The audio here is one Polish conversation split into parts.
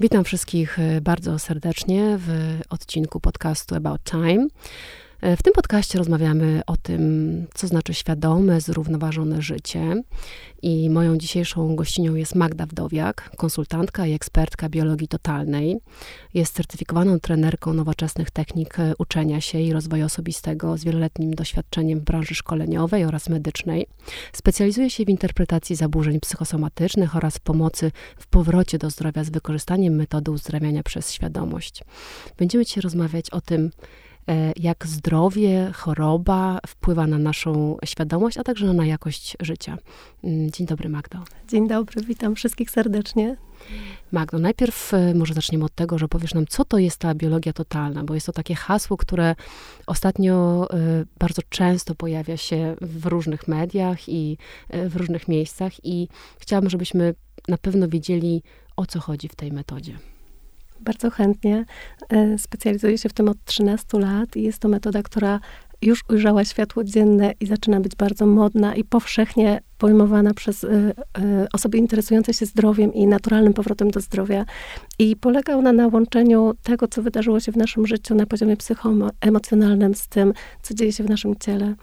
Witam wszystkich e, bardzo serdecznie w odcinku podcastu About Time. E, w tym podcaście rozmawiamy o tym, co znaczy świadome, zrównoważone życie. I moją dzisiejszą gościnią jest Magda Wdowiak, konsultantka i ekspertka biologii totalnej. Jest certyfikowaną trenerką nowoczesnych technik e, uczenia się i rozwoju osobistego z wieloletnim doświadczeniem w branży szkoleniowej oraz medycznej. Specjalizuje się w interpretacji zaburzeń psychosomatycznych oraz pomocy w powrocie do zdrowia z wykorzystaniem metody uzdrawiania przez świadomość. Będziemy dzisiaj rozmawiać o tym, jak zdrowie, choroba wpływa na naszą świadomość, a także na jakość życia. Mm, dzień dobry, Magdo. Dzień dobry, witam wszystkich serdecznie. Magdo, najpierw e, może zaczniemy od tego, że powiesz nam, co to jest ta biologia totalna, bo jest to takie hasło, które ostatnio e, bardzo często pojawia się w różnych mediach i w różnych miejscach i chciałabym, żebyśmy na pewno wiedzieli, o co chodzi w tej metodzie. Bardzo chętnie. E, specjalizuję się w tym od 13 lat i jest to metoda, która już ujrzała światło dzienne i zaczyna być bardzo modna i powszechnie pojmowana przez y, y, osoby interesujące się zdrowiem i naturalnym powrotem do zdrowia. I polega ona na łączeniu tego, co wydarzyło się w naszym życiu na poziomie psychoemocjonalnym z tym, co dzieje się w naszym ciele.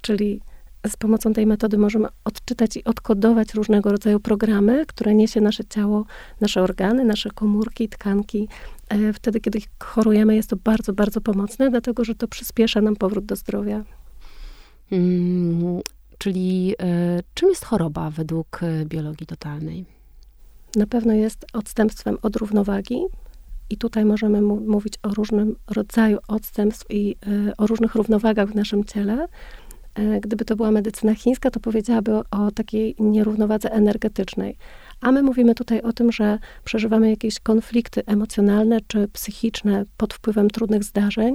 Czyli z pomocą tej metody możemy odczytać i odkodować różnego rodzaju programy, które niesie nasze ciało, nasze organy, nasze komórki, tkanki. E, wtedy, kiedy chorujemy, jest to bardzo, bardzo pomocne, dlatego że to przyspiesza nam powrót do zdrowia. Hmm, czyli e, czym jest choroba według e, biologii totalnej? Na pewno jest odstępstwem od równowagi, i tutaj możemy mówić o różnym rodzaju odstępstw i y, o różnych równowagach w naszym ciele. E, gdyby to była medycyna chińska, to powiedziałaby o, takiej nierównowadze energetycznej. A my mówimy tutaj o tym, że przeżywamy jakieś konflikty emocjonalne czy psychiczne pod wpływem trudnych zdarzeń.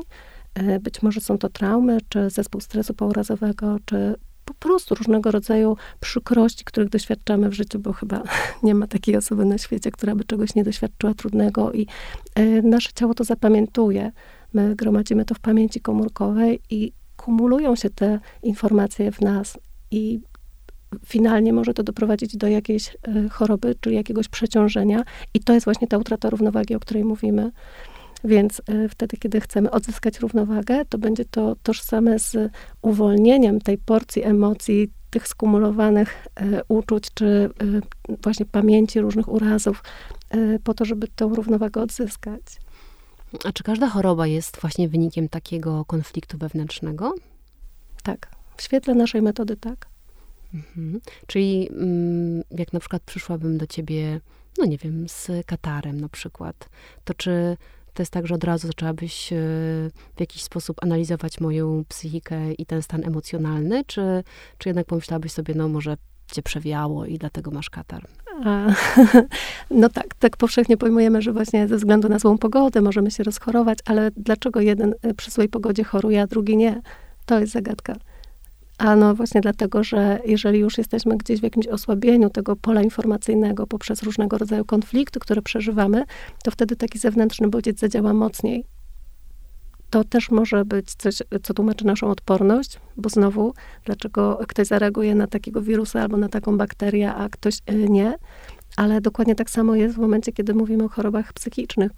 E, być może są to traumy, czy zespół stresu pourazowego, czy po prostu różnego rodzaju przykrości, których doświadczamy w życiu, bo chyba nie ma takiej osoby na świecie, która by czegoś nie doświadczyła trudnego i e, nasze ciało to zapamiętuje. My gromadzimy to w pamięci komórkowej i kumulują się te informacje w nas i finalnie może to doprowadzić do jakiejś e, choroby, czyli jakiegoś przeciążenia i to jest właśnie ta utrata równowagi, o której mówimy. Więc e, wtedy, kiedy chcemy odzyskać równowagę, to będzie to tożsame z uwolnieniem tej porcji emocji, tych skumulowanych e, uczuć, czy właśnie pamięci różnych urazów, po to, żeby tę równowagę odzyskać. A czy każda choroba jest właśnie wynikiem takiego konfliktu wewnętrznego? Tak. W świetle naszej metody tak. Mhm. Czyli mm, jak na przykład przyszłabym do ciebie, no nie wiem, z katarem na przykład, to czy to jest tak, że od razu zaczęłabyś e, w jakiś sposób analizować moją psychikę i ten stan emocjonalny, czy, czy jednak pomyślałabyś sobie, no może cię przewiało i dlatego masz katar? No tak, tak powszechnie pojmujemy, że właśnie ze względu na złą pogodę możemy się rozchorować, ale dlaczego jeden y, przy złej pogodzie choruje, a drugi nie? To jest zagadka. A no właśnie dlatego, że jeżeli już jesteśmy gdzieś w jakimś osłabieniu tego pola informacyjnego poprzez różnego rodzaju konflikty, które przeżywamy, to wtedy taki zewnętrzny bodziec zadziała mocniej to też może być coś, co tłumaczy naszą odporność, bo znowu, dlaczego ktoś zareaguje na takiego wirusa albo na taką bakterię, a ktoś e, nie. Ale dokładnie tak samo jest w momencie, kiedy mówimy o chorobach psychicznych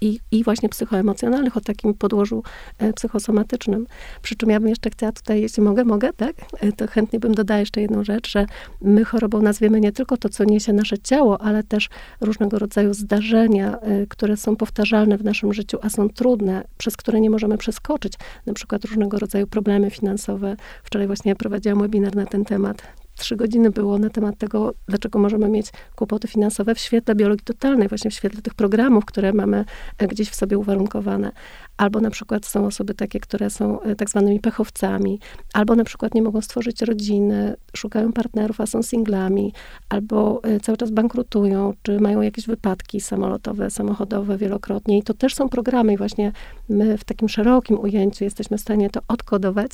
i, i, właśnie psychoemocjonalnych, o takim podłożu e, psychosomatycznym. Przy czym ja bym jeszcze chciała tutaj, jeśli mogę, mogę, tak? E, to chętnie bym dodała jeszcze jedną rzecz, że my chorobą nazwiemy nie tylko to, co niesie nasze ciało, ale też różnego rodzaju zdarzenia, e, które są powtarzalne w naszym życiu, a są trudne, przez które nie możemy przeskoczyć. Na przykład różnego rodzaju problemy finansowe. Wczoraj właśnie prowadziłam webinar na ten temat trzy godziny było na temat tego, dlaczego możemy mieć kłopoty finansowe w świetle biologii totalnej, właśnie w świetle tych programów, które mamy e, gdzieś w sobie uwarunkowane. Albo na przykład są osoby takie, które są e, tak zwanymi pechowcami, albo na przykład nie mogą stworzyć rodziny, szukają partnerów, a są singlami, albo e, cały czas bankrutują, czy mają jakieś wypadki samolotowe, samochodowe wielokrotnie. I to też są programy i właśnie my w takim szerokim ujęciu jesteśmy w stanie to odkodować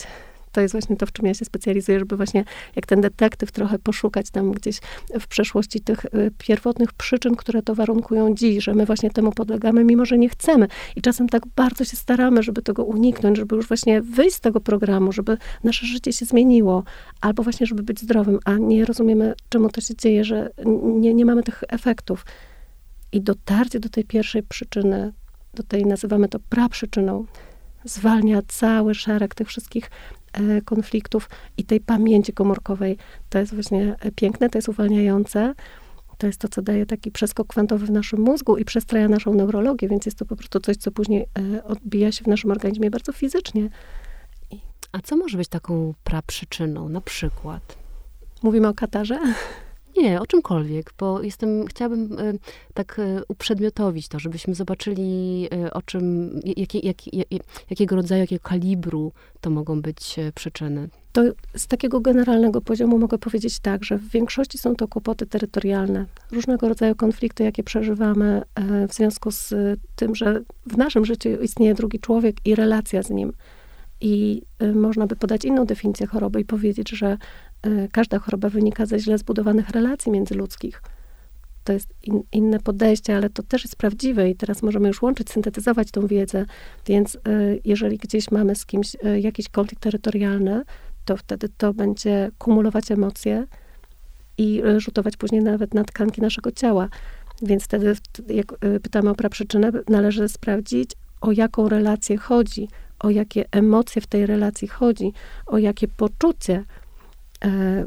to jest właśnie to, w czym ja się specjalizuję, żeby właśnie jak ten detektyw trochę poszukać tam gdzieś w przeszłości tych y, pierwotnych przyczyn, które to warunkują dziś, że my właśnie temu podlegamy, mimo że nie chcemy. I czasem tak bardzo się staramy, żeby tego uniknąć, żeby już właśnie wyjść z tego programu, żeby nasze życie się zmieniło, albo właśnie, żeby być zdrowym, a nie rozumiemy, czemu to się dzieje, że nie, nie mamy tych efektów. I dotarcie do tej pierwszej przyczyny, do tej nazywamy to praprzyczyną, zwalnia cały szereg tych wszystkich konfliktów i tej pamięci komórkowej. To jest właśnie e, piękne, to jest uwalniające. To jest to, co daje taki przeskok kwantowy w naszym mózgu i przestraja naszą neurologię, więc jest to po prostu coś, co później e, odbija się w naszym organizmie bardzo fizycznie. A co może być taką praprzyczyną, na przykład? Mówimy o katarze? Nie, o czymkolwiek, bo jestem, chciałabym y, tak y, uprzedmiotowić to, żebyśmy zobaczyli y, o czym, jakie, jak, jakiego rodzaju, jakiego kalibru to mogą być przyczyny. To z takiego generalnego poziomu mogę powiedzieć tak, że w większości są to kłopoty terytorialne, różnego rodzaju konflikty, jakie przeżywamy w związku z tym, że w naszym życiu istnieje drugi człowiek i relacja z nim. I można by podać inną definicję choroby i powiedzieć, że każda choroba wynika ze źle zbudowanych relacji międzyludzkich. To jest in, inne podejście, ale to też jest prawdziwe i teraz możemy już łączyć, syntetyzować tą wiedzę. Więc y, jeżeli gdzieś mamy z kimś y, jakiś konflikt terytorialny, to wtedy to będzie kumulować emocje i rzutować później nawet na tkanki naszego ciała. Więc wtedy, jak pytamy o praprzyczynę, należy sprawdzić, o jaką relację chodzi, o jakie emocje w tej relacji chodzi, o jakie poczucie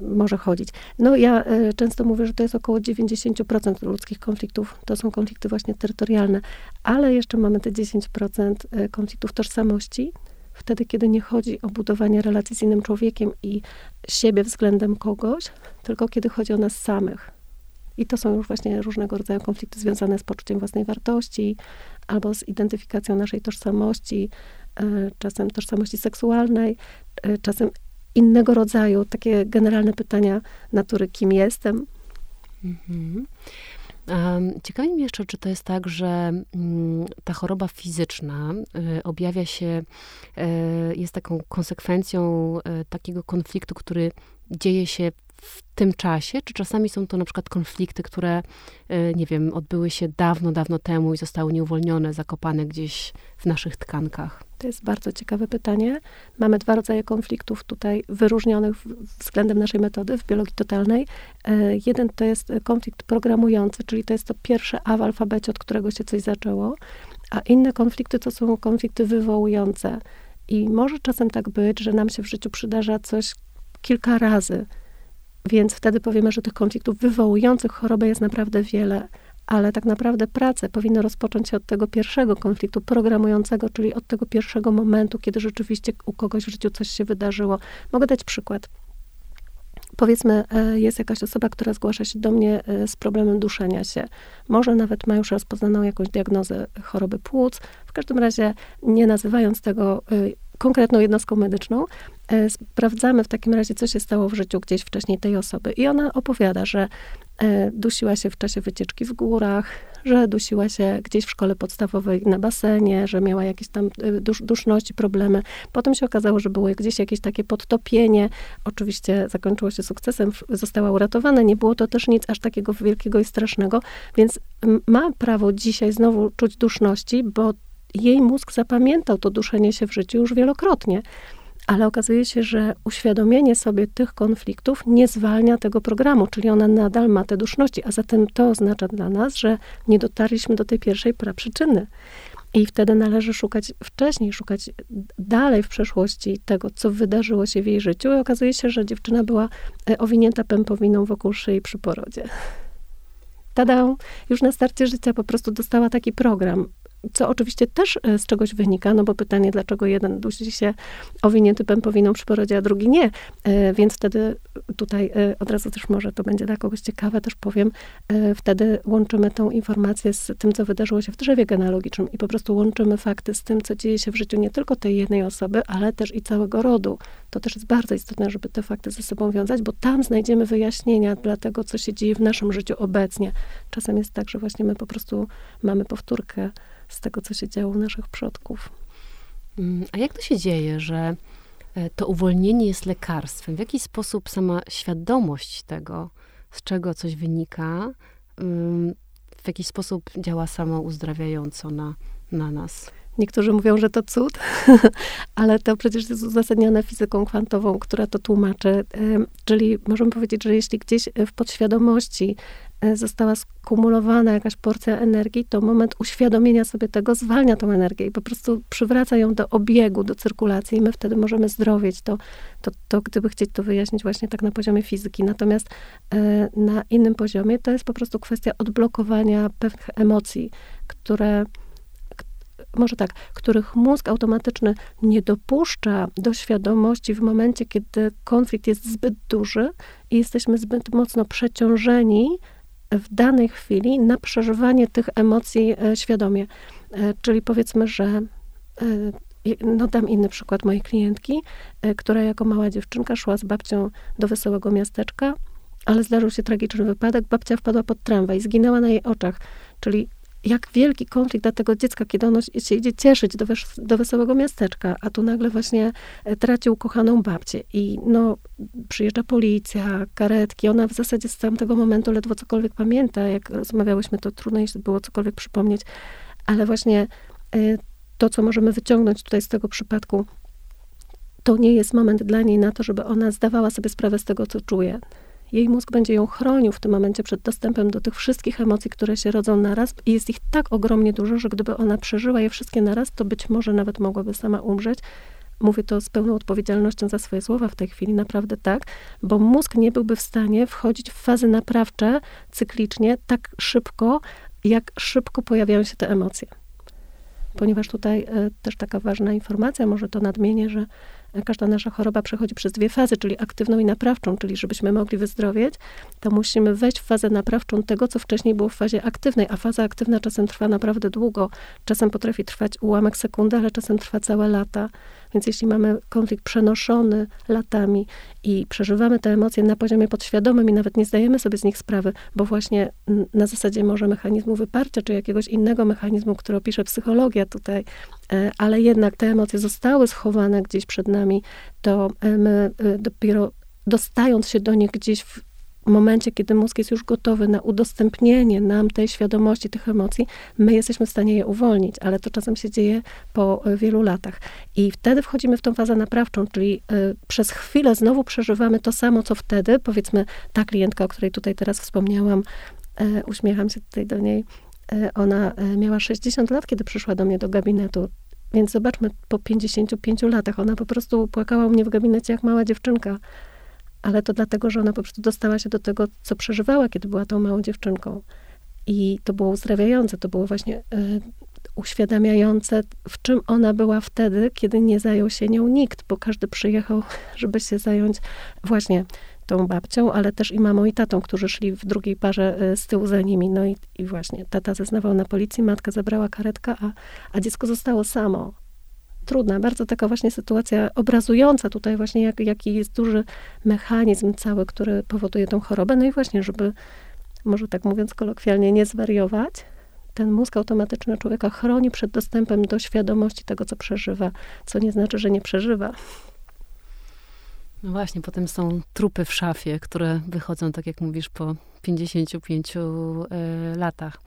może chodzić. No ja e, często mówię, że to jest około 90% ludzkich konfliktów, to są konflikty właśnie terytorialne, ale jeszcze mamy te 10% e, konfliktów tożsamości, wtedy, kiedy nie chodzi o budowanie relacji z innym człowiekiem i siebie względem kogoś, tylko kiedy chodzi o nas samych. I to są już właśnie różnego rodzaju konflikty związane z poczuciem własnej wartości albo z identyfikacją naszej tożsamości, czasem tożsamości seksualnej, czasem innego rodzaju, takie generalne pytania natury, kim jestem. Mhm. Ciekawi mnie jeszcze, czy to jest tak, że mm, ta choroba fizyczna y, objawia się, y, jest taką konsekwencją y, takiego konfliktu, który dzieje się w tym czasie, czy czasami są to na przykład konflikty, które, nie wiem, odbyły się dawno, dawno temu i zostały nieuwolnione, zakopane gdzieś w naszych tkankach? To jest bardzo ciekawe pytanie. Mamy dwa rodzaje konfliktów tutaj wyróżnionych względem naszej metody w biologii totalnej. E, jeden to jest konflikt programujący, czyli to jest to pierwsze A w alfabecie, od którego się coś zaczęło, a inne konflikty to są konflikty wywołujące. I może czasem tak być, że nam się w życiu przydarza coś kilka razy, więc wtedy powiemy, że tych konfliktów wywołujących chorobę jest naprawdę wiele ale tak naprawdę prace powinny rozpocząć się od tego pierwszego konfliktu programującego, czyli od tego pierwszego momentu, kiedy rzeczywiście u kogoś w życiu coś się wydarzyło. Mogę dać przykład. Powiedzmy, e, jest jakaś osoba, która zgłasza się do mnie e, z problemem duszenia się. Może nawet ma już rozpoznaną jakąś diagnozę choroby płuc. W każdym razie, nie nazywając tego e, konkretną jednostką medyczną, sprawdzamy w takim razie, co się stało w życiu gdzieś wcześniej tej osoby. I ona opowiada, że E, dusiła się w czasie wycieczki w górach, że dusiła się gdzieś w szkole podstawowej na basenie, że miała jakieś tam e, dusz, duszności, problemy. Potem się okazało, że było gdzieś jakieś takie podtopienie. Oczywiście zakończyło się sukcesem, została uratowana. Nie było to też nic aż takiego wielkiego i strasznego, więc ma prawo dzisiaj znowu czuć duszności, bo jej mózg zapamiętał to duszenie się w życiu już wielokrotnie ale okazuje się, że uświadomienie sobie tych konfliktów nie zwalnia tego programu, czyli ona nadal ma te duszności, a zatem to oznacza dla nas, że nie dotarliśmy do tej pierwszej praprzyczyny. I wtedy należy szukać wcześniej, szukać dalej w przeszłości tego, co wydarzyło się w jej życiu. I okazuje się, że dziewczyna była e, owinięta pępowiną wokół szyi przy porodzie. Tada! Już na starcie życia po prostu dostała taki program co oczywiście też e, z czegoś wynika, no bo pytanie, dlaczego jeden dusi się owinięty pępowiną przy porodzie, a drugi nie. E, więc wtedy tutaj e, od razu też może to będzie dla kogoś ciekawe, też powiem, wtedy łączymy tą informację z tym, co wydarzyło się w drzewie genealogicznym i po prostu łączymy fakty z tym, co dzieje się w życiu nie tylko tej jednej osoby, ale też i całego rodu. To też jest bardzo istotne, żeby te fakty ze sobą wiązać, bo tam znajdziemy wyjaśnienia dla tego, co się dzieje w naszym życiu obecnie. Czasem jest tak, że właśnie my po prostu mamy powtórkę z tego, co się działo u naszych przodków. Mm, a jak to się dzieje, że e, to uwolnienie jest lekarstwem? W jaki sposób sama świadomość tego, z czego coś wynika, w jakiś sposób działa samo uzdrawiająco na, na nas? Niektórzy mówią, że to cud, ale to przecież jest uzasadnione fizyką kwantową, która to tłumaczy. Czyli możemy powiedzieć, że jeśli gdzieś w podświadomości została skumulowana jakaś porcja energii, to moment uświadomienia sobie tego zwalnia tą energię i po prostu przywraca ją do obiegu, do cyrkulacji i my wtedy możemy zdrowieć. To, to, to gdyby chcieć to wyjaśnić właśnie tak na poziomie fizyki. Natomiast e, na innym poziomie to jest po prostu kwestia odblokowania pewnych emocji, które może tak, których mózg automatyczny nie dopuszcza do świadomości w momencie, kiedy konflikt jest zbyt duży i jesteśmy zbyt mocno przeciążeni w danej chwili na przeżywanie tych emocji e, świadomie. E, czyli powiedzmy, że e, no dam inny przykład mojej klientki, która jako mała dziewczynka szła z babcią do wesołego miasteczka, ale zdarzył się tragiczny wypadek, babcia wpadła pod tramwaj, zginęła na jej oczach. Czyli jak wielki konflikt dla tego dziecka, kiedy ono się idzie cieszyć do, wes do wesołego miasteczka, a tu nagle właśnie e, traci ukochaną babcię i no, przyjeżdża policja, karetki, ona w zasadzie z tamtego momentu ledwo cokolwiek pamięta, jak rozmawiałyśmy, to trudno jej było cokolwiek przypomnieć, ale właśnie e, to, co możemy wyciągnąć tutaj z tego przypadku, to nie jest moment dla niej na to, żeby ona zdawała sobie sprawę z tego, co czuje jej mózg będzie ją chronił w tym momencie przed dostępem do tych wszystkich emocji, które się rodzą naraz i jest ich tak ogromnie dużo, że gdyby ona przeżyła je wszystkie naraz, to być może nawet mogłaby sama umrzeć. Mówię to z pełną odpowiedzialnością za swoje słowa w tej chwili, naprawdę tak, bo mózg nie byłby w stanie wchodzić w fazy naprawcze cyklicznie tak szybko, jak szybko pojawiają się te emocje. Ponieważ tutaj y, też taka ważna informacja, może to nadmienię, że każda nasza choroba przechodzi przez dwie fazy, czyli aktywną i naprawczą, czyli żebyśmy mogli wyzdrowieć, to musimy wejść w fazę naprawczą tego, co wcześniej było w fazie aktywnej, a faza aktywna czasem trwa naprawdę długo. Czasem potrafi trwać ułamek sekundy, ale czasem trwa całe lata. Więc jeśli mamy konflikt przenoszony latami i przeżywamy te emocje na poziomie podświadomym i nawet nie zdajemy sobie z nich sprawy, bo właśnie na zasadzie może mechanizmu wyparcia, czy jakiegoś innego mechanizmu, który opisze psychologia tutaj, ale jednak te emocje zostały schowane gdzieś przed nami, to e, my e, dopiero dostając się do nich gdzieś w momencie, kiedy mózg jest już gotowy na udostępnienie nam tej świadomości, tych emocji, my jesteśmy w stanie je uwolnić, ale to czasem się dzieje po e, wielu latach. I wtedy wchodzimy w tą fazę naprawczą, czyli przez chwilę znowu przeżywamy to samo, co wtedy. Powiedzmy, ta klientka, o której tutaj teraz wspomniałam, uśmiecham się tutaj do niej, ona miała 60 lat, kiedy przyszła do mnie do gabinetu. Więc zobaczmy, po 55 latach ona po prostu płakała u mnie w gabinecie jak mała dziewczynka ale to dlatego, że ona po prostu dostała się do tego, co przeżywała, kiedy była tą małą dziewczynką. I to było uzdrawiające, to było właśnie y, uświadamiające, w czym ona była wtedy, kiedy nie zajął się nią nikt, bo każdy przyjechał, żeby się zająć właśnie tą babcią, ale też i mamą i tatą, którzy szli w drugiej parze y, z tyłu za nimi. No i, i właśnie tata zeznawał na policji, matka zabrała karetkę, a, a dziecko zostało samo trudna, bardzo taka właśnie sytuacja obrazująca tutaj właśnie, jak, jaki jest duży mechanizm cały, który powoduje tą chorobę. No i właśnie, żeby, może tak mówiąc kolokwialnie, nie zwariować, ten mózg automatyczny człowieka chroni przed dostępem do świadomości tego, co przeżywa, co nie znaczy, że nie przeżywa. No właśnie, potem są trupy w szafie, które wychodzą, tak jak mówisz, po 55 y, latach.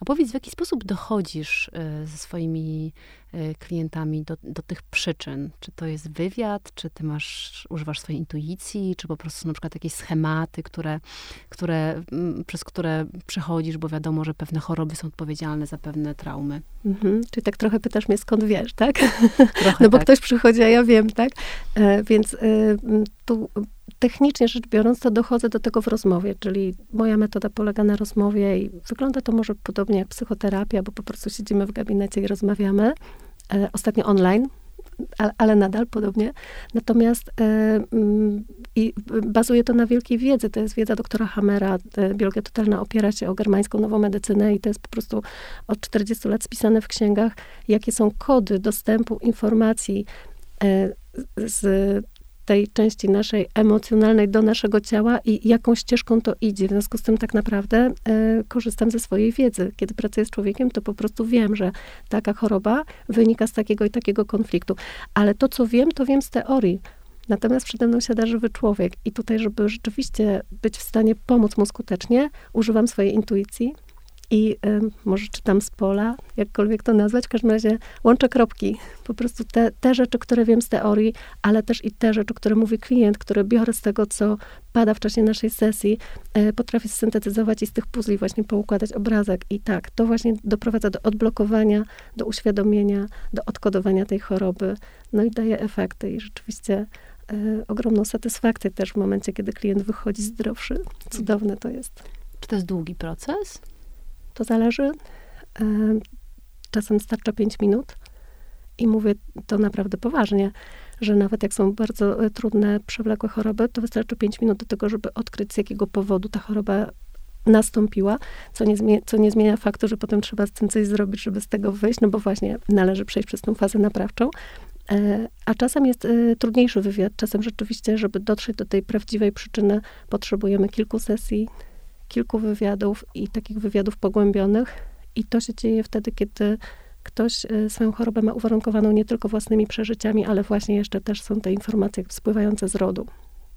A powiedz, w jaki sposób dochodzisz y, ze swoimi y, klientami do, do tych przyczyn? Czy to jest wywiad, czy ty masz, używasz swojej intuicji, czy po prostu na przykład jakieś schematy, które, które, przez które przechodzisz, bo wiadomo, że pewne choroby są odpowiedzialne za pewne traumy? Mhm. Czyli tak trochę pytasz mnie, skąd wiesz, tak? Trochę no bo tak. ktoś przychodzi, a ja wiem, tak? E, więc tu technicznie rzecz biorąc, to dochodzę do tego w rozmowie, czyli moja metoda polega na rozmowie i wygląda to może podobnie jak psychoterapia, bo po prostu siedzimy w gabinecie i rozmawiamy. E, ostatnio online, ale, nadal podobnie. Natomiast e, mm, i bazuje to na wielkiej wiedzy. To jest wiedza doktora Hamera. E, biologia totalna opiera się o germańską nową medycynę i to jest po prostu od 40 lat spisane w księgach, jakie są kody dostępu informacji e, z tej części naszej emocjonalnej do naszego ciała i jaką ścieżką to idzie. W związku z tym tak naprawdę y, korzystam ze swojej wiedzy. Kiedy pracuję z człowiekiem, to po prostu wiem, że taka choroba wynika z takiego i takiego konfliktu. Ale to, co wiem, to wiem z teorii. Natomiast przede mną siada żywy człowiek i tutaj, żeby rzeczywiście być w stanie pomóc mu skutecznie, używam swojej intuicji, i y, może czytam z pola, jakkolwiek to nazwać, w każdym razie łączę kropki. Po prostu te, te rzeczy, które wiem z teorii, ale też i te rzeczy, które mówi klient, które biorę z tego, co pada w czasie naszej sesji, y, potrafię syntetyzować i z tych puzli właśnie poukładać obrazek. I tak, to właśnie doprowadza do odblokowania, do uświadomienia, do odkodowania tej choroby, no i daje efekty. I rzeczywiście y, ogromną satysfakcję też w momencie, kiedy klient wychodzi zdrowszy. Cudowne to jest. Czy to jest długi proces? To zależy. E, czasem starcza 5 minut i mówię to naprawdę poważnie, że nawet jak są bardzo e, trudne, przewlekłe choroby, to wystarczy 5 minut do tego, żeby odkryć, z jakiego powodu ta choroba nastąpiła, co nie, zmienia, co nie zmienia faktu, że potem trzeba z tym coś zrobić, żeby z tego wyjść, no bo właśnie należy przejść przez tą fazę naprawczą. E, a czasem jest trudniejszy wywiad. Czasem rzeczywiście, żeby dotrzeć do tej prawdziwej przyczyny, potrzebujemy kilku sesji, kilku wywiadów i takich wywiadów pogłębionych. I to się dzieje wtedy, kiedy ktoś e, swoją chorobę ma uwarunkowaną nie tylko własnymi przeżyciami, ale właśnie jeszcze też są te informacje spływające z rodu.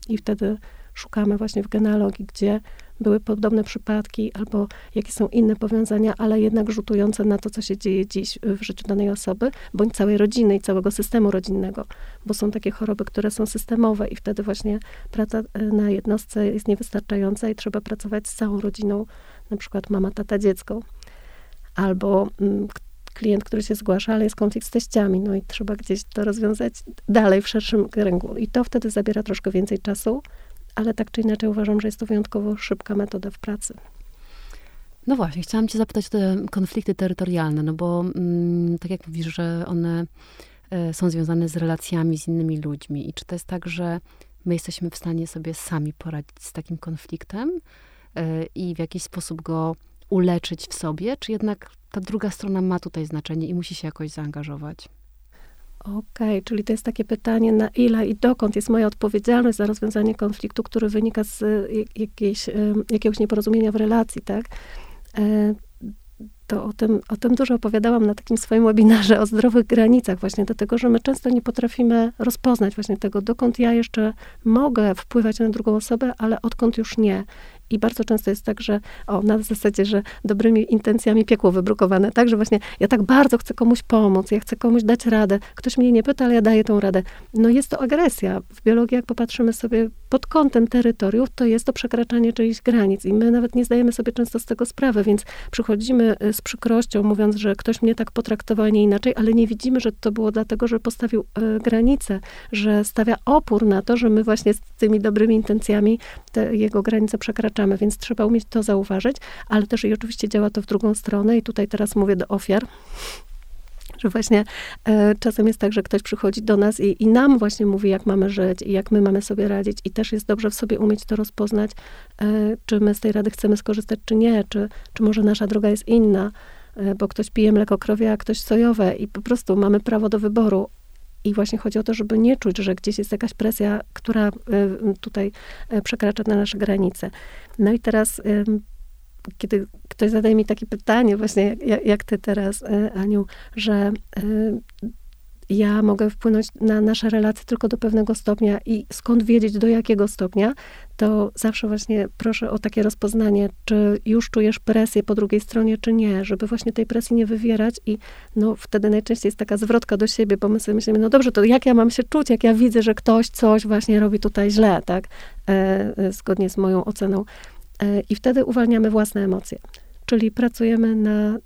I wtedy szukamy właśnie w genealogii, gdzie były podobne przypadki, albo jakie są inne powiązania, ale jednak rzutujące na to, co się dzieje dziś w życiu danej osoby, bądź całej rodziny i całego systemu rodzinnego, bo są takie choroby, które są systemowe i wtedy właśnie praca e, na jednostce jest niewystarczająca i trzeba pracować z całą rodziną, na przykład mama, tata, dziecko, albo mm, klient, który się zgłasza, ale jest konflikt z teściami, no i trzeba gdzieś to rozwiązać dalej w szerszym kręgu. I to wtedy zabiera troszkę więcej czasu, ale tak czy inaczej uważam, że jest to wyjątkowo szybka metoda w pracy. No właśnie, chciałam cię zapytać o te konflikty terytorialne, no bo mm, tak jak mówisz, że one y, są związane z relacjami z innymi ludźmi. I czy to jest tak, że my jesteśmy w stanie sobie sami poradzić z takim konfliktem y, i w jakiś sposób go uleczyć w sobie, czy jednak ta druga strona ma tutaj znaczenie i musi się jakoś zaangażować? Okej, okay, czyli to jest takie pytanie, na ile i dokąd jest moja odpowiedzialność za rozwiązanie konfliktu, który wynika z y, jakiejś, y, jakiegoś nieporozumienia w relacji, tak? E, to o tym, o tym dużo opowiadałam na takim swoim webinarze o zdrowych granicach, właśnie dlatego, że my często nie potrafimy rozpoznać właśnie tego, dokąd ja jeszcze mogę wpływać na drugą osobę, ale odkąd już nie. I bardzo często jest tak, że o, na zasadzie, że dobrymi intencjami piekło wybrukowane, tak, że właśnie ja tak bardzo chcę komuś pomóc, ja chcę komuś dać radę, ktoś mnie nie pyta, ale ja daję tą radę. No jest to agresja. W biologii, jak popatrzymy sobie pod kątem terytoriów, to jest to przekraczanie czyichś granic. I my nawet nie zdajemy sobie często z tego sprawy, więc przychodzimy y, z przykrością, mówiąc, że ktoś mnie tak potraktował, a nie inaczej, ale nie widzimy, że to było dlatego, że postawił y, granice, że stawia opór na to, że my właśnie z tymi dobrymi intencjami te jego granice przekraczamy, więc trzeba umieć to zauważyć, ale też i oczywiście działa to w drugą stronę. I tutaj teraz mówię do ofiar, że właśnie e, czasem jest tak, że ktoś przychodzi do nas i, i, nam właśnie mówi, jak mamy żyć i jak my mamy sobie radzić i też jest dobrze w sobie umieć to rozpoznać, e, czy my z tej rady chcemy skorzystać, czy nie, czy, czy może nasza droga jest inna, e, bo ktoś pije mleko krowie, a ktoś sojowe i po prostu mamy prawo do wyboru. I właśnie chodzi o to, żeby nie czuć, że gdzieś jest jakaś presja, która e, tutaj e, przekracza na nasze granice. No i teraz kiedy ktoś zadaje mi takie pytanie, właśnie jak, jak ty teraz, e, Aniu, że e, ja mogę wpłynąć na nasze relacje tylko do pewnego stopnia i skąd wiedzieć do jakiego stopnia, to zawsze właśnie proszę o takie rozpoznanie, czy już czujesz presję po drugiej stronie, czy nie, żeby właśnie tej presji nie wywierać i no wtedy najczęściej jest taka zwrotka do siebie, bo my sobie myślimy, no dobrze, to jak ja mam się czuć, jak ja widzę, że ktoś coś właśnie robi tutaj źle, tak, e, e zgodnie z moją oceną. E, I wtedy uwalniamy własne emocje. Czyli pracujemy na,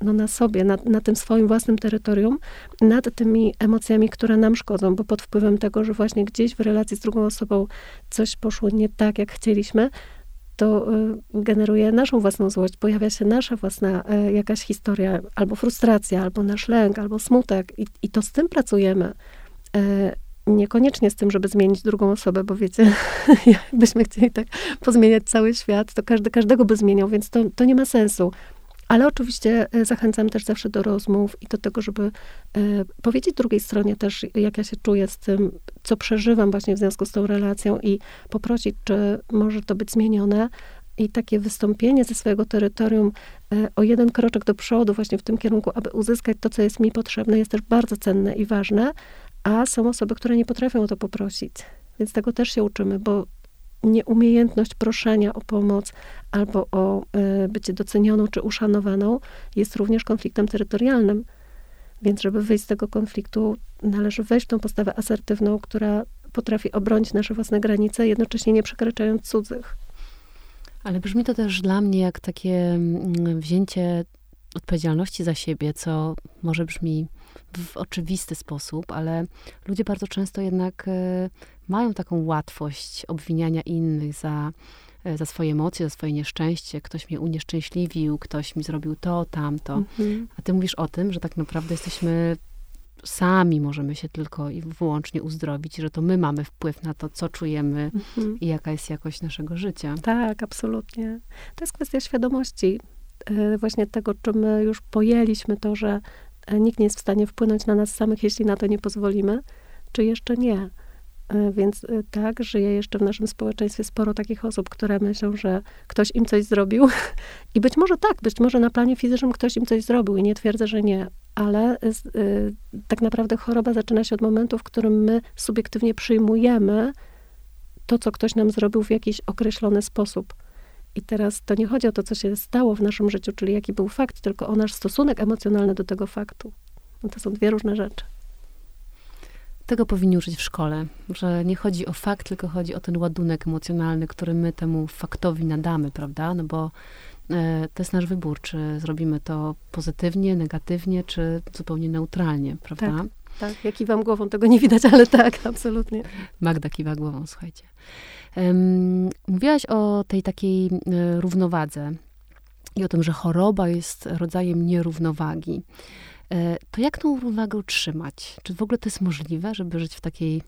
no na sobie, na, na tym swoim własnym terytorium, nad tymi emocjami, które nam szkodzą, bo pod wpływem tego, że właśnie gdzieś w relacji z drugą osobą coś poszło nie tak, jak chcieliśmy, to y, generuje naszą własną złość, pojawia się nasza własna y, jakaś historia, albo frustracja, albo nasz lęk, albo smutek, i, i to z tym pracujemy. Niekoniecznie z tym, żeby zmienić drugą osobę, bo wiecie, jakbyśmy chcieli tak pozmieniać cały świat, to każdy każdego by zmieniał, więc to, to nie ma sensu. Ale oczywiście e, zachęcam też zawsze do rozmów i do tego, żeby e, powiedzieć drugiej stronie też, jak ja się czuję z tym, co przeżywam właśnie w związku z tą relacją i poprosić, czy może to być zmienione. I takie wystąpienie ze swojego terytorium e, o jeden kroczek do przodu, właśnie w tym kierunku, aby uzyskać to, co jest mi potrzebne, jest też bardzo cenne i ważne, a są osoby, które nie potrafią o to poprosić. Więc tego też się uczymy, bo nieumiejętność proszenia o pomoc albo o y, bycie docenioną czy uszanowaną jest również konfliktem terytorialnym. Więc, żeby wyjść z tego konfliktu, należy wejść w tą postawę asertywną, która potrafi obronić nasze własne granice, jednocześnie nie przekraczając cudzych. Ale brzmi to też dla mnie jak takie mm, wzięcie odpowiedzialności za siebie, co może brzmi w oczywisty sposób, ale ludzie bardzo często jednak e, mają taką łatwość obwiniania innych za, e, za swoje emocje, za swoje nieszczęście. Ktoś mnie unieszczęśliwił, ktoś mi zrobił to, tamto. Mhm. A ty mówisz o tym, że tak naprawdę jesteśmy sami możemy się tylko i wyłącznie uzdrowić, że to my mamy wpływ na to, co czujemy mhm. i jaka jest jakość naszego życia. Tak, absolutnie. To jest kwestia świadomości. E, właśnie tego, czy my już pojęliśmy to, że e, nikt nie jest w stanie wpłynąć na nas samych, jeśli na to nie pozwolimy, czy jeszcze nie. E, więc tak, żyje jeszcze w naszym społeczeństwie sporo takich osób, które myślą, że ktoś im coś zrobił. I być może tak, być może na planie fizycznym ktoś im coś zrobił i nie twierdzę, że nie, ale y, tak naprawdę choroba zaczyna się od momentu, w którym my subiektywnie przyjmujemy to, co ktoś nam zrobił w jakiś określony sposób. I teraz to nie chodzi o to, co się stało w naszym życiu, czyli jaki był fakt, tylko o nasz stosunek emocjonalny do tego faktu. No to są dwie różne rzeczy. Tego powinni uczyć w szkole, że nie chodzi o fakt, tylko chodzi o ten ładunek emocjonalny, który my temu faktowi nadamy, prawda? No bo e, to jest nasz wybór, czy zrobimy to pozytywnie, negatywnie, czy zupełnie neutralnie, prawda? Tak, tak. Ja kiwam głową, tego nie widać, ale tak, absolutnie. Magda kiwa głową, słuchajcie. Mówiłaś o tej takiej e, równowadze i o tym, że choroba jest rodzajem nierównowagi. E, to jak tą równowagę utrzymać? Czy w ogóle to jest możliwe, żeby żyć w takiej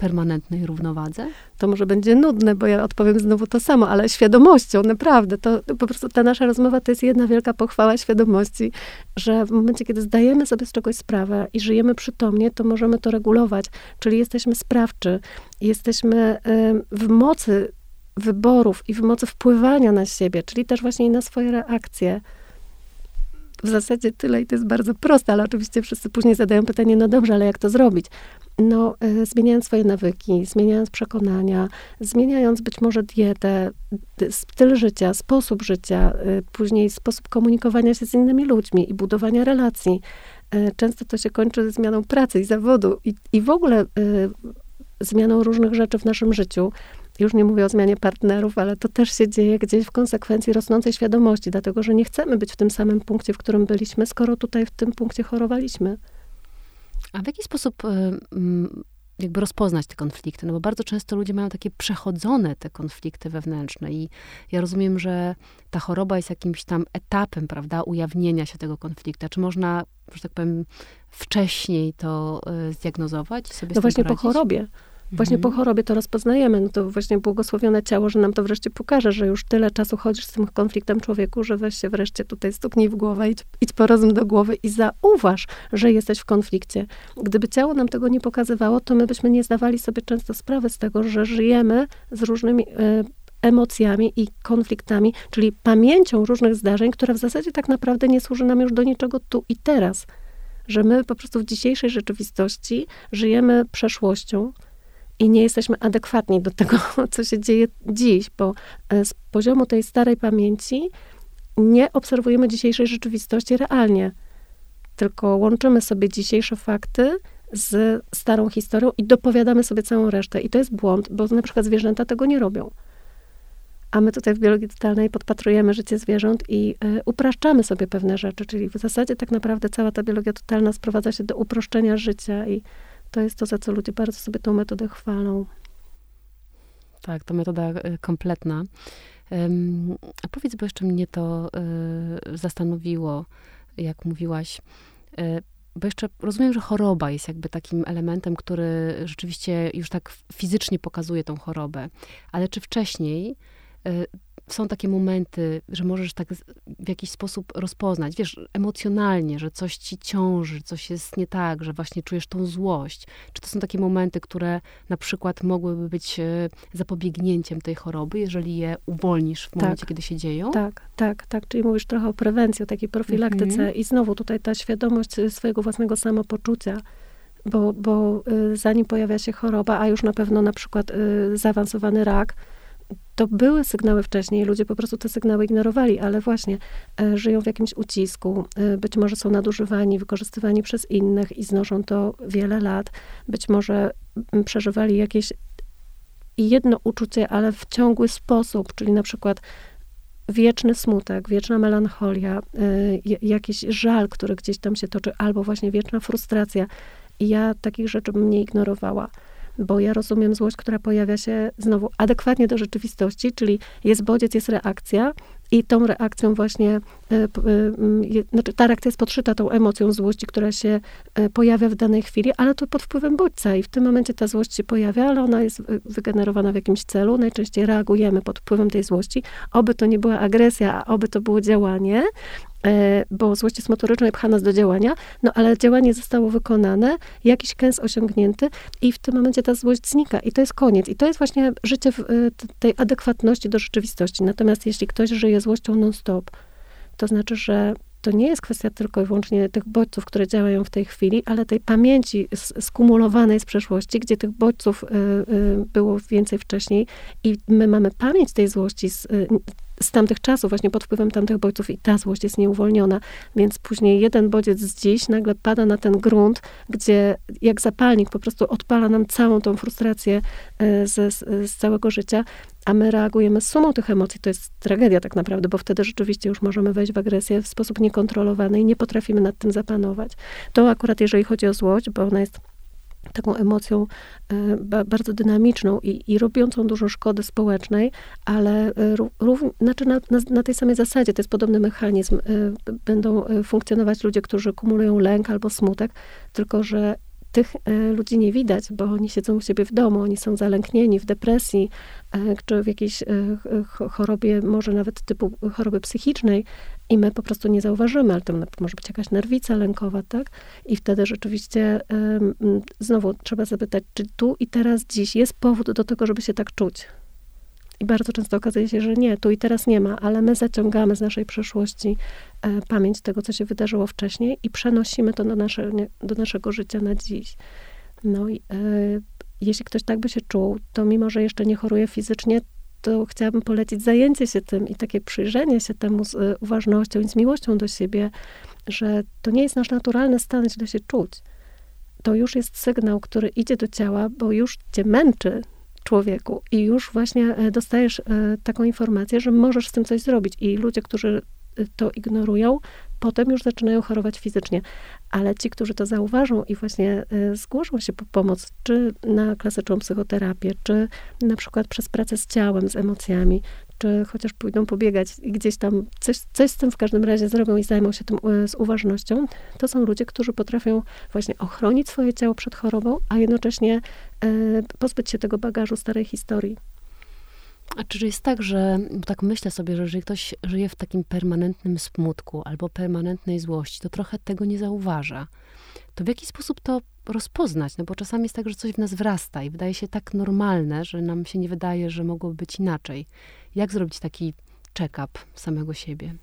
permanentnej równowadze? To może będzie nudne, bo ja odpowiem znowu to samo, ale świadomością, naprawdę. To, po prostu ta nasza rozmowa to jest jedna wielka pochwała świadomości, że w momencie, kiedy zdajemy sobie z czegoś sprawę i żyjemy przytomnie, to możemy to regulować. Czyli jesteśmy sprawczy, jesteśmy w mocy wyborów i w mocy wpływania na siebie, czyli też właśnie na swoje reakcje w zasadzie tyle i to jest bardzo proste, ale oczywiście wszyscy później zadają pytanie, no dobrze, ale jak to zrobić? No, y, zmieniając swoje nawyki, zmieniając przekonania, zmieniając być może dietę, styl życia, sposób życia, y, później sposób komunikowania się z innymi ludźmi i budowania relacji. Y, często to się kończy zmianą pracy i zawodu i, i w ogóle zmianą różnych rzeczy w naszym życiu. Już nie mówię o zmianie partnerów, ale to też się dzieje gdzieś w konsekwencji rosnącej świadomości, dlatego że nie chcemy być w tym samym punkcie, w którym byliśmy, skoro tutaj w tym punkcie chorowaliśmy. A w jaki sposób mm, jakby rozpoznać te konflikty? No bo bardzo często ludzie mają takie przechodzone te konflikty wewnętrzne i ja rozumiem, że ta choroba jest jakimś tam etapem, prawda, ujawnienia się tego konfliktu. Czy można, że tak powiem, wcześniej to y, zdiagnozować? Sobie no właśnie poradzić? po chorobie. Właśnie mhm. po chorobie to rozpoznajemy. No to właśnie błogosławione ciało, że nam to wreszcie pokaże, że już tyle czasu chodzisz z tym konfliktem człowieku, że weź się wreszcie tutaj stuknij w głowę, idź, idź po rozum do głowy i zauważ, że jesteś w konflikcie. Gdyby ciało nam tego nie pokazywało, to my byśmy nie zdawali sobie często sprawy z tego, że żyjemy z różnymi y, emocjami i konfliktami, czyli pamięcią różnych zdarzeń, która w zasadzie tak naprawdę nie służy nam już do niczego tu i teraz. Że my po prostu w dzisiejszej rzeczywistości żyjemy przeszłością, i nie jesteśmy adekwatni do tego, co się dzieje dziś, bo e, z poziomu tej starej pamięci nie obserwujemy dzisiejszej rzeczywistości realnie, tylko łączymy sobie dzisiejsze fakty z starą historią i dopowiadamy sobie całą resztę. I to jest błąd, bo na przykład zwierzęta tego nie robią. A my tutaj w biologii totalnej podpatrujemy życie zwierząt i y, upraszczamy sobie pewne rzeczy, czyli w zasadzie tak naprawdę cała ta biologia totalna sprowadza się do uproszczenia życia i to jest to, za co ludzie bardzo sobie tą metodę chwalą. Tak, to metoda e, kompletna. A powiedz, bo jeszcze mnie to e, zastanowiło, jak mówiłaś, e, bo jeszcze rozumiem, że choroba jest jakby takim elementem, który rzeczywiście już tak fizycznie pokazuje tą chorobę, ale czy wcześniej są takie momenty, że możesz tak w jakiś sposób rozpoznać, wiesz, emocjonalnie, że coś ci ciąży, coś jest nie tak, że właśnie czujesz tą złość. Czy to są takie momenty, które na przykład mogłyby być e, zapobiegnięciem tej choroby, jeżeli je uwolnisz w momencie, tak, kiedy się dzieją? Tak, tak, tak. Czyli mówisz trochę o prewencji, o takiej profilaktyce mhm. i znowu tutaj ta świadomość e, swojego własnego samopoczucia, bo, bo e, zanim pojawia się choroba, a już na pewno na przykład zaawansowany rak, to były sygnały wcześniej, ludzie po prostu te sygnały ignorowali, ale właśnie e, żyją w jakimś ucisku, e, być może są nadużywani, wykorzystywani przez innych i znoszą to wiele lat, być może m, przeżywali jakieś jedno uczucie, ale w ciągły sposób, czyli na przykład wieczny smutek, wieczna melancholia, y, jakiś żal, który gdzieś tam się toczy, albo właśnie wieczna frustracja. I ja takich rzeczy bym nie ignorowała bo ja rozumiem złość, która pojawia się znowu adekwatnie do rzeczywistości, czyli jest bodziec, jest reakcja i tą reakcją właśnie, e, e, znaczy ta reakcja jest podszyta tą emocją złości, która się e, pojawia w danej chwili, ale to pod wpływem bodźca i w tym momencie ta złość się pojawia, ale ona jest wygenerowana w jakimś celu. Najczęściej reagujemy pod wpływem tej złości. Oby to nie była agresja, a oby to było działanie, bo złość jest motoryczna i pcha nas do działania, no ale działanie zostało wykonane, jakiś kęs osiągnięty i w tym momencie ta złość znika i to jest koniec. I to jest właśnie życie w e, tej adekwatności do rzeczywistości. Natomiast jeśli ktoś żyje złością non-stop, to znaczy, że to nie jest kwestia tylko i wyłącznie tych bodźców, które działają w tej chwili, ale tej pamięci skumulowanej z przeszłości, gdzie tych bodźców y, było więcej wcześniej i my mamy pamięć tej złości z, z tamtych czasów, właśnie pod wpływem tamtych bodźców i ta złość jest nieuwolniona, więc później jeden bodziec z dziś nagle pada na ten grunt, gdzie jak zapalnik po prostu odpala nam całą tą frustrację e, z, z całego życia, a my reagujemy sumą tych emocji. To jest tragedia tak naprawdę, bo wtedy rzeczywiście już możemy wejść w agresję w sposób niekontrolowany i nie potrafimy nad tym zapanować. To akurat jeżeli chodzi o złość, bo ona jest taką emocją e, bardzo dynamiczną i, i robiącą dużo szkody społecznej, ale e, rów, znaczy na, na, na, tej samej zasadzie, to jest podobny mechanizm, e, będą funkcjonować ludzie, którzy kumulują lęk albo smutek, tylko że tych ludzi nie widać, bo oni siedzą u siebie w domu, oni są zalęknieni w depresji, czy w jakiejś chorobie, może nawet typu choroby psychicznej i my po prostu nie zauważymy, ale to może być jakaś nerwica lękowa, tak? I wtedy rzeczywiście znowu trzeba zapytać, czy tu i teraz, dziś jest powód do tego, żeby się tak czuć? I bardzo często okazuje się, że nie, tu i teraz nie ma, ale my zaciągamy z naszej przeszłości e, pamięć tego, co się wydarzyło wcześniej i przenosimy to do, nasze, do naszego życia na dziś. No i e, jeśli ktoś tak by się czuł, to mimo, że jeszcze nie choruje fizycznie, to chciałabym polecić zajęcie się tym i takie przyjrzenie się temu z e, uważnością i z miłością do siebie, że to nie jest nasz naturalny stan źle się czuć. To już jest sygnał, który idzie do ciała, bo już cię męczy człowieku i już właśnie e, dostajesz e, taką informację, że możesz z tym coś zrobić. I ludzie, którzy e, to ignorują, potem już zaczynają chorować fizycznie. Ale ci, którzy to zauważą i właśnie zgłoszą się po pomoc, czy na klasyczną psychoterapię, czy na przykład przez pracę z ciałem, z emocjami, czy chociaż pójdą pobiegać i gdzieś tam coś, coś z tym w każdym razie zrobią i zajmą się tym z uważnością, to są ludzie, którzy potrafią właśnie ochronić swoje ciało przed chorobą, a jednocześnie e, pozbyć się tego bagażu starej historii. A czy jest tak, że tak myślę sobie, że jeżeli ktoś żyje w takim permanentnym smutku albo permanentnej złości, to trochę tego nie zauważa. To w jaki sposób to rozpoznać? No bo czasami jest tak, że coś w nas wrasta i wydaje się tak normalne, że nam się nie wydaje, że mogłoby być inaczej. Jak zrobić taki check-up samego siebie?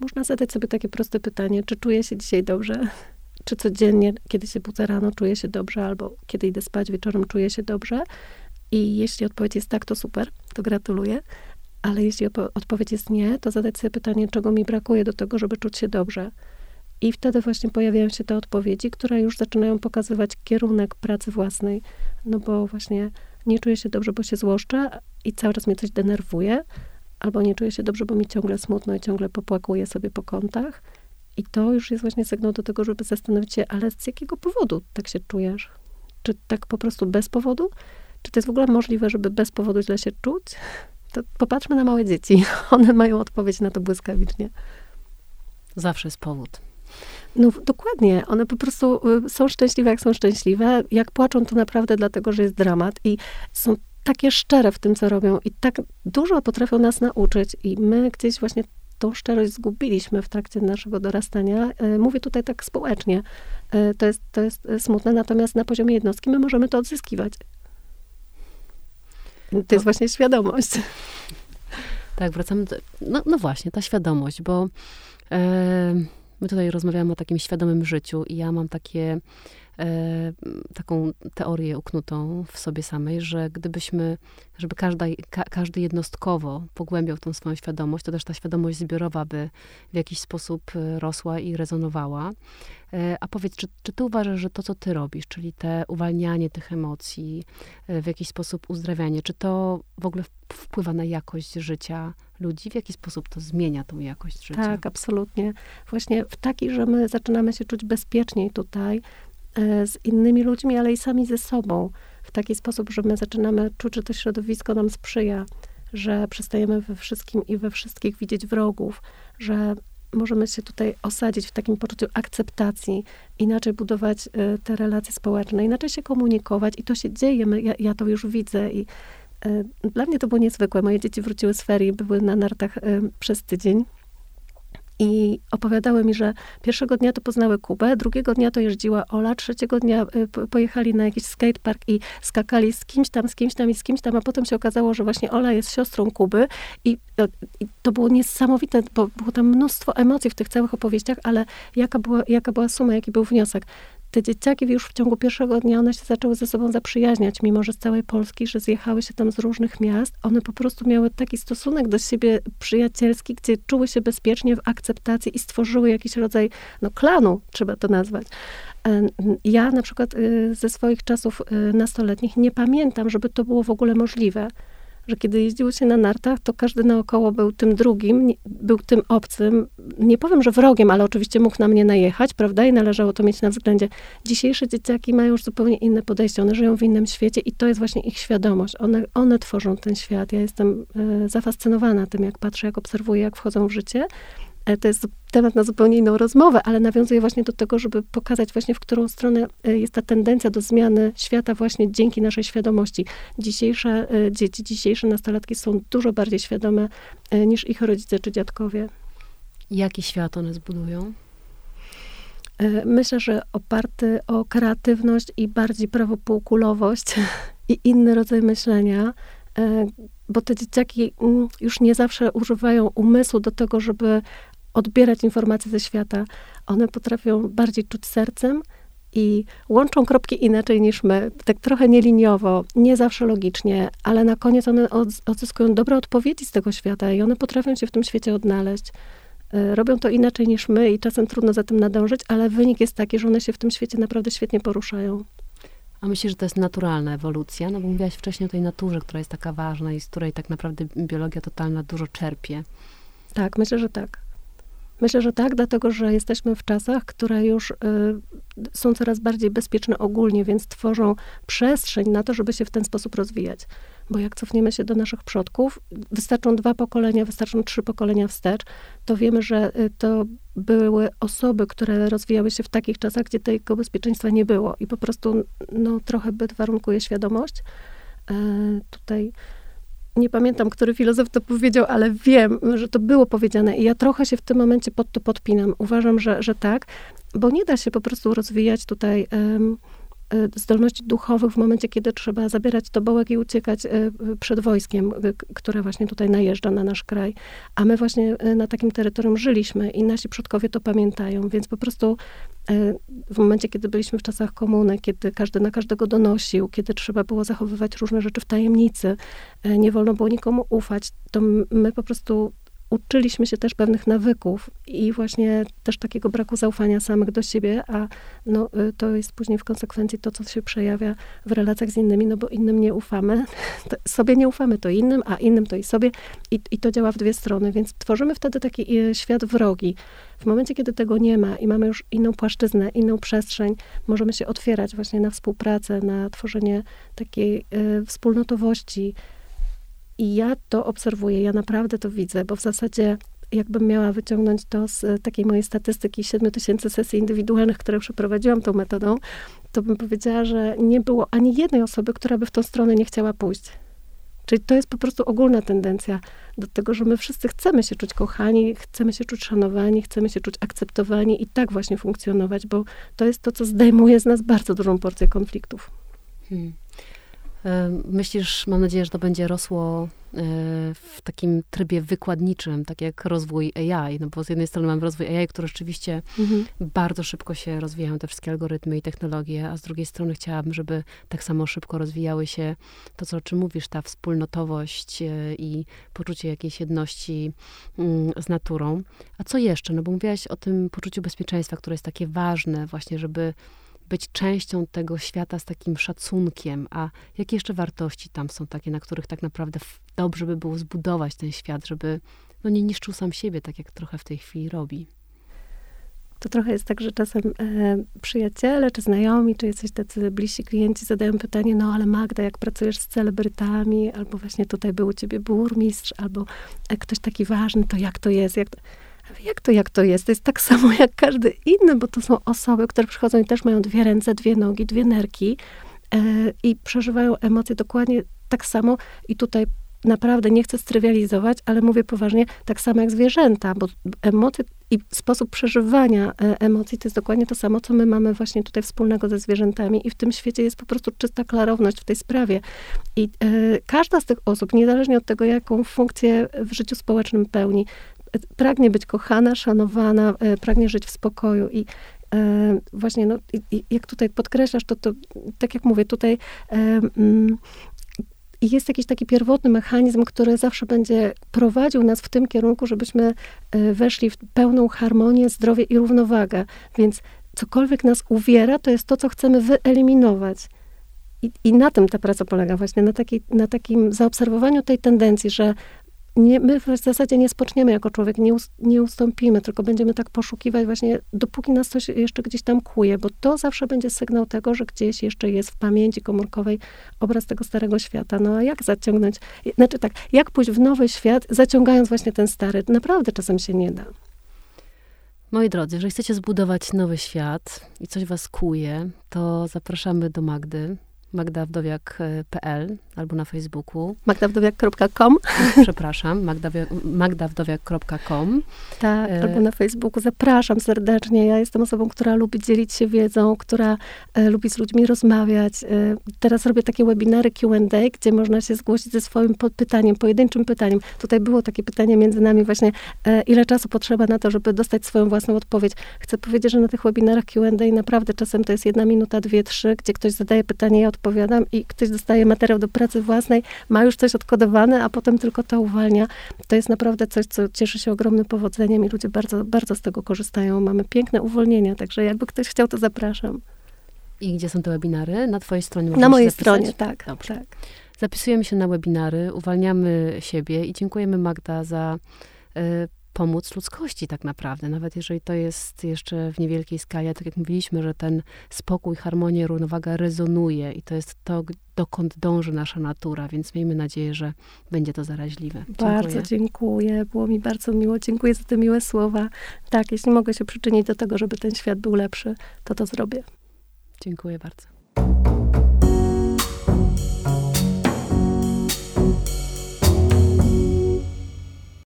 Można zadać sobie takie proste pytanie, czy czuję się dzisiaj dobrze? Czy codziennie, kiedy się budzę rano, czuję się dobrze, albo kiedy idę spać wieczorem, czuję się dobrze? I jeśli odpowiedź jest tak, to super, to gratuluję. Ale jeśli odpowiedź jest nie, to zadać sobie pytanie, czego mi brakuje do tego, żeby czuć się dobrze. I wtedy właśnie pojawiają się te odpowiedzi, które już zaczynają pokazywać kierunek pracy własnej. No bo właśnie nie czuję się dobrze, bo się złoszczę i cały czas mnie coś denerwuje, albo nie czuję się dobrze, bo mi ciągle smutno i ciągle popłakuję sobie po kątach. I to już jest właśnie sygnał do tego, żeby zastanowić się, ale z jakiego powodu tak się czujesz? Czy tak po prostu bez powodu? Czy to jest w ogóle możliwe, żeby bez powodu źle się czuć? To popatrzmy na małe dzieci. One mają odpowiedź na to błyskawicznie. Zawsze jest powód. No dokładnie. One po prostu y, są szczęśliwe, jak są szczęśliwe. Jak płaczą, to naprawdę dlatego, że jest dramat i są takie szczere w tym, co robią i tak dużo potrafią nas nauczyć i my gdzieś właśnie tą szczerość zgubiliśmy w trakcie naszego dorastania. Y, mówię tutaj tak społecznie. Y, to jest, to jest smutne, natomiast na poziomie jednostki my możemy to odzyskiwać. To jest no. właśnie świadomość. Tak, wracamy do, no, no właśnie, ta świadomość, bo My tutaj rozmawiamy o takim świadomym życiu i ja mam takie taką teorię uknutą w sobie samej, że gdybyśmy, żeby każda, ka, każdy jednostkowo pogłębiał tą swoją świadomość, to też ta świadomość zbiorowa by w jakiś sposób e, rosła i rezonowała. E, a powiedz, czy, czy ty uważasz, że to, co ty robisz, czyli te uwalnianie tych emocji, e, w jakiś sposób uzdrawianie, czy to w ogóle wpływa na jakość życia ludzi? W jaki sposób to zmienia tą jakość życia? Tak, absolutnie. Właśnie w taki, że my zaczynamy się czuć bezpieczniej tutaj e, z innymi ludźmi, ale i sami ze sobą. W taki sposób, że my zaczynamy czuć, że to środowisko nam sprzyja, że przestajemy we wszystkim i we wszystkich widzieć wrogów, że możemy się tutaj osadzić w takim poczuciu akceptacji, inaczej budować y, te relacje społeczne, inaczej się komunikować i to się dzieje, My, ja, ja to już widzę i y, dla mnie to było niezwykłe. Moje dzieci wróciły z ferii, były na nartach przez tydzień i opowiadały mi, że pierwszego dnia to poznały Kubę, drugiego dnia to jeździła Ola, trzeciego dnia y, pojechali na jakiś skatepark i skakali z kimś tam, z kimś tam i z kimś tam, a potem się okazało, że właśnie Ola jest siostrą Kuby i, i to było niesamowite, bo było tam mnóstwo emocji w tych całych opowieściach, ale jaka była, jaka była suma, jaki był wniosek? Te dzieciaki już w ciągu pierwszego dnia, one się zaczęły ze sobą zaprzyjaźniać, mimo że z całej Polski, że zjechały się tam z różnych miast. One po prostu miały taki stosunek do siebie przyjacielski, gdzie czuły się bezpiecznie w akceptacji i stworzyły jakiś rodzaj, no klanu, trzeba to nazwać. Ja na przykład y, ze swoich czasów y, nastoletnich nie pamiętam, żeby to było w ogóle możliwe że kiedy jeździło się na nartach, to każdy naokoło był tym drugim, był tym obcym. Nie powiem, że wrogiem, ale oczywiście mógł na mnie najechać, prawda? I należało to mieć na względzie. Dzisiejsze dzieciaki mają już zupełnie inne podejście. One żyją w innym świecie i to jest właśnie ich świadomość. One, one tworzą ten świat. Ja jestem e, zafascynowana tym, jak patrzę, jak obserwuję, jak wchodzą w życie. E, to jest temat na zupełnie inną rozmowę, ale nawiązuje właśnie do tego, żeby pokazać właśnie, w którą stronę e, jest ta tendencja do zmiany świata właśnie dzięki naszej świadomości. Dzisiejsze e, dzieci, dzisiejsze nastolatki są dużo bardziej świadome niż ich rodzice czy dziadkowie. Jaki świat one zbudują? Myślę, że oparty o kreatywność i bardziej prawopółkulowość i inny rodzaj myślenia, bo te dzieciaki mm, już nie zawsze używają umysłu do tego, żeby odbierać informacje ze świata. One potrafią bardziej czuć sercem i łączą kropki inaczej niż my, tak trochę nieliniowo, nie zawsze logicznie, ale na koniec one odzyskują dobre odpowiedzi z tego świata i one potrafią się w tym świecie odnaleźć. E, robią to inaczej niż my i czasem trudno za tym nadążyć, ale wynik jest taki, że one się w tym świecie naprawdę świetnie poruszają. A myślisz, że to jest naturalna ewolucja? No bo mówiłaś wcześniej o tej naturze, która jest taka ważna i z której tak naprawdę biologia totalna dużo czerpie. Tak, myślę, że tak. Myślę, że tak, dlatego że jesteśmy w czasach, które już y, są coraz bardziej bezpieczne ogólnie, więc tworzą przestrzeń na to, żeby się w ten sposób rozwijać. Bo jak cofniemy się do naszych przodków, wystarczą dwa pokolenia, wystarczą trzy pokolenia wstecz, to wiemy, że y, to były osoby, które rozwijały się w takich czasach, gdzie tego bezpieczeństwa nie było. I po prostu no, trochę byt warunkuje świadomość. E, tutaj nie pamiętam, który filozof to powiedział, ale wiem, że to było powiedziane i ja trochę się w tym momencie pod to podpinam. Uważam, że, że tak, bo nie da się po prostu rozwijać tutaj um, zdolności duchowych w momencie, kiedy trzeba zabierać tobołek i uciekać e, przed wojskiem, które właśnie tutaj najeżdża na nasz kraj. A my właśnie na takim terytorium żyliśmy i nasi przodkowie to pamiętają, więc po prostu w momencie, kiedy byliśmy w czasach komuny, kiedy każdy na każdego donosił, kiedy trzeba było zachowywać różne rzeczy w tajemnicy, nie wolno było nikomu ufać, to my po prostu uczyliśmy się też pewnych nawyków i właśnie też takiego braku zaufania samych do siebie, a no, y, to jest później w konsekwencji to, co się przejawia w relacjach z innymi, no bo innym nie ufamy. sobie nie ufamy, to innym, a innym to i sobie i, i to działa w dwie strony, więc tworzymy wtedy taki y, świat wrogi. W momencie, kiedy tego nie ma i mamy już inną płaszczyznę, inną przestrzeń, możemy się otwierać właśnie na współpracę, na tworzenie takiej y, wspólnotowości, i ja to obserwuję, ja naprawdę to widzę, bo w zasadzie jakbym miała wyciągnąć to z takiej mojej statystyki 7 tysięcy sesji indywidualnych, które przeprowadziłam tą metodą, to bym powiedziała, że nie było ani jednej osoby, która by w tą stronę nie chciała pójść. Czyli to jest po prostu ogólna tendencja do tego, że my wszyscy chcemy się czuć kochani, chcemy się czuć szanowani, chcemy się czuć akceptowani i tak właśnie funkcjonować, bo to jest to, co zdejmuje z nas bardzo dużą porcję konfliktów. Hmm. Myślisz, mam nadzieję, że to będzie rosło e, w takim trybie wykładniczym, tak jak rozwój AI, no bo z jednej strony mamy rozwój AI, który rzeczywiście mhm. bardzo szybko się rozwijają te wszystkie algorytmy i technologie, a z drugiej strony chciałabym, żeby tak samo szybko rozwijały się to, co, o czym mówisz, ta wspólnotowość e, i poczucie jakiejś jedności mm, z naturą. A co jeszcze? No bo mówiłaś o tym poczuciu bezpieczeństwa, które jest takie ważne właśnie, żeby być częścią tego świata z takim szacunkiem, a jakie jeszcze wartości tam są takie, na których tak naprawdę dobrze by było zbudować ten świat, żeby no, nie niszczył sam siebie, tak jak trochę w tej chwili robi. To trochę jest tak, że czasem e, przyjaciele, czy znajomi, czy jacyś tacy bliżsi klienci zadają pytanie, no ale Magda, jak pracujesz z celebrytami, albo właśnie tutaj był u ciebie burmistrz, albo e, ktoś taki ważny, to jak to jest? Jak to? Jak to, jak to jest? To jest tak samo jak każdy inny, bo to są osoby, które przychodzą i też mają dwie ręce, dwie nogi, dwie nerki e, i przeżywają emocje dokładnie tak samo. I tutaj naprawdę nie chcę strywializować, ale mówię poważnie, tak samo jak zwierzęta, bo emocje i sposób przeżywania e, emocji to jest dokładnie to samo, co my mamy właśnie tutaj wspólnego ze zwierzętami i w tym świecie jest po prostu czysta klarowność w tej sprawie. I e, każda z tych osób, niezależnie od tego, jaką funkcję w życiu społecznym pełni, pragnie być kochana, szanowana, e, pragnie żyć w spokoju i e, właśnie, no, jak tutaj podkreślasz, to, to tak jak mówię, tutaj mm, jest jakiś taki pierwotny mechanizm, który zawsze będzie prowadził nas w tym kierunku, żebyśmy e, weszli w pełną harmonię, zdrowie i równowagę. Więc cokolwiek nas uwiera, to jest to, co chcemy wyeliminować. I, I, na tym ta praca polega właśnie, na, taki, na takim zaobserwowaniu tej tendencji, że nie, my w zasadzie nie spoczniemy jako człowiek, nie, nie ustąpimy, tylko będziemy tak poszukiwać właśnie, dopóki nas coś jeszcze gdzieś tam kuje, bo to zawsze będzie sygnał tego, że gdzieś jeszcze jest w pamięci komórkowej obraz tego starego świata. No a jak zaciągnąć, znaczy tak, jak pójść w nowy świat, zaciągając właśnie ten stary? Naprawdę czasem się nie da. Moi drodzy, jeżeli chcecie zbudować nowy świat i coś was kuje, to zapraszamy do Magdy magdawdowiak.pl albo na Facebooku. magdawdowiak.com Przepraszam, magdawdowiak.com. Tak, e... albo na Facebooku. Zapraszam serdecznie. Ja jestem osobą, która lubi dzielić się wiedzą, która e, lubi z ludźmi rozmawiać. E, teraz robię takie webinary Q&A, gdzie można się zgłosić ze swoim pytaniem, pojedynczym pytaniem. Tutaj było takie pytanie między nami właśnie, e, ile czasu potrzeba na to, żeby dostać swoją własną odpowiedź. Chcę powiedzieć, że na tych webinarach Q&A naprawdę czasem to jest jedna minuta, dwie, trzy, gdzie ktoś zadaje pytanie, ja odpowiadam i ktoś dostaje materiał do pracy własnej, ma już coś odkodowane, a potem tylko to uwalnia. To jest naprawdę coś, co cieszy się ogromnym powodzeniem i ludzie bardzo, bardzo z tego korzystają. Mamy piękne uwolnienia, także jakby ktoś chciał, to zapraszam. I gdzie są te webinary? Na twojej stronie Na mojej stronie, tak. Dobrze. tak. Zapisujemy się na webinary, uwalniamy siebie i dziękujemy Magda za y, pomóc ludzkości tak naprawdę, nawet jeżeli to jest jeszcze w niewielkiej skali, tak jak mówiliśmy, że ten spokój, harmonia, równowaga rezonuje i to jest to, dokąd dąży nasza natura, więc miejmy nadzieję, że będzie to zaraźliwe. Dziękuję. Bardzo dziękuję, było mi bardzo miło, dziękuję za te miłe słowa. Tak, jeśli mogę się przyczynić do tego, żeby ten świat był lepszy, to to zrobię. Dziękuję bardzo.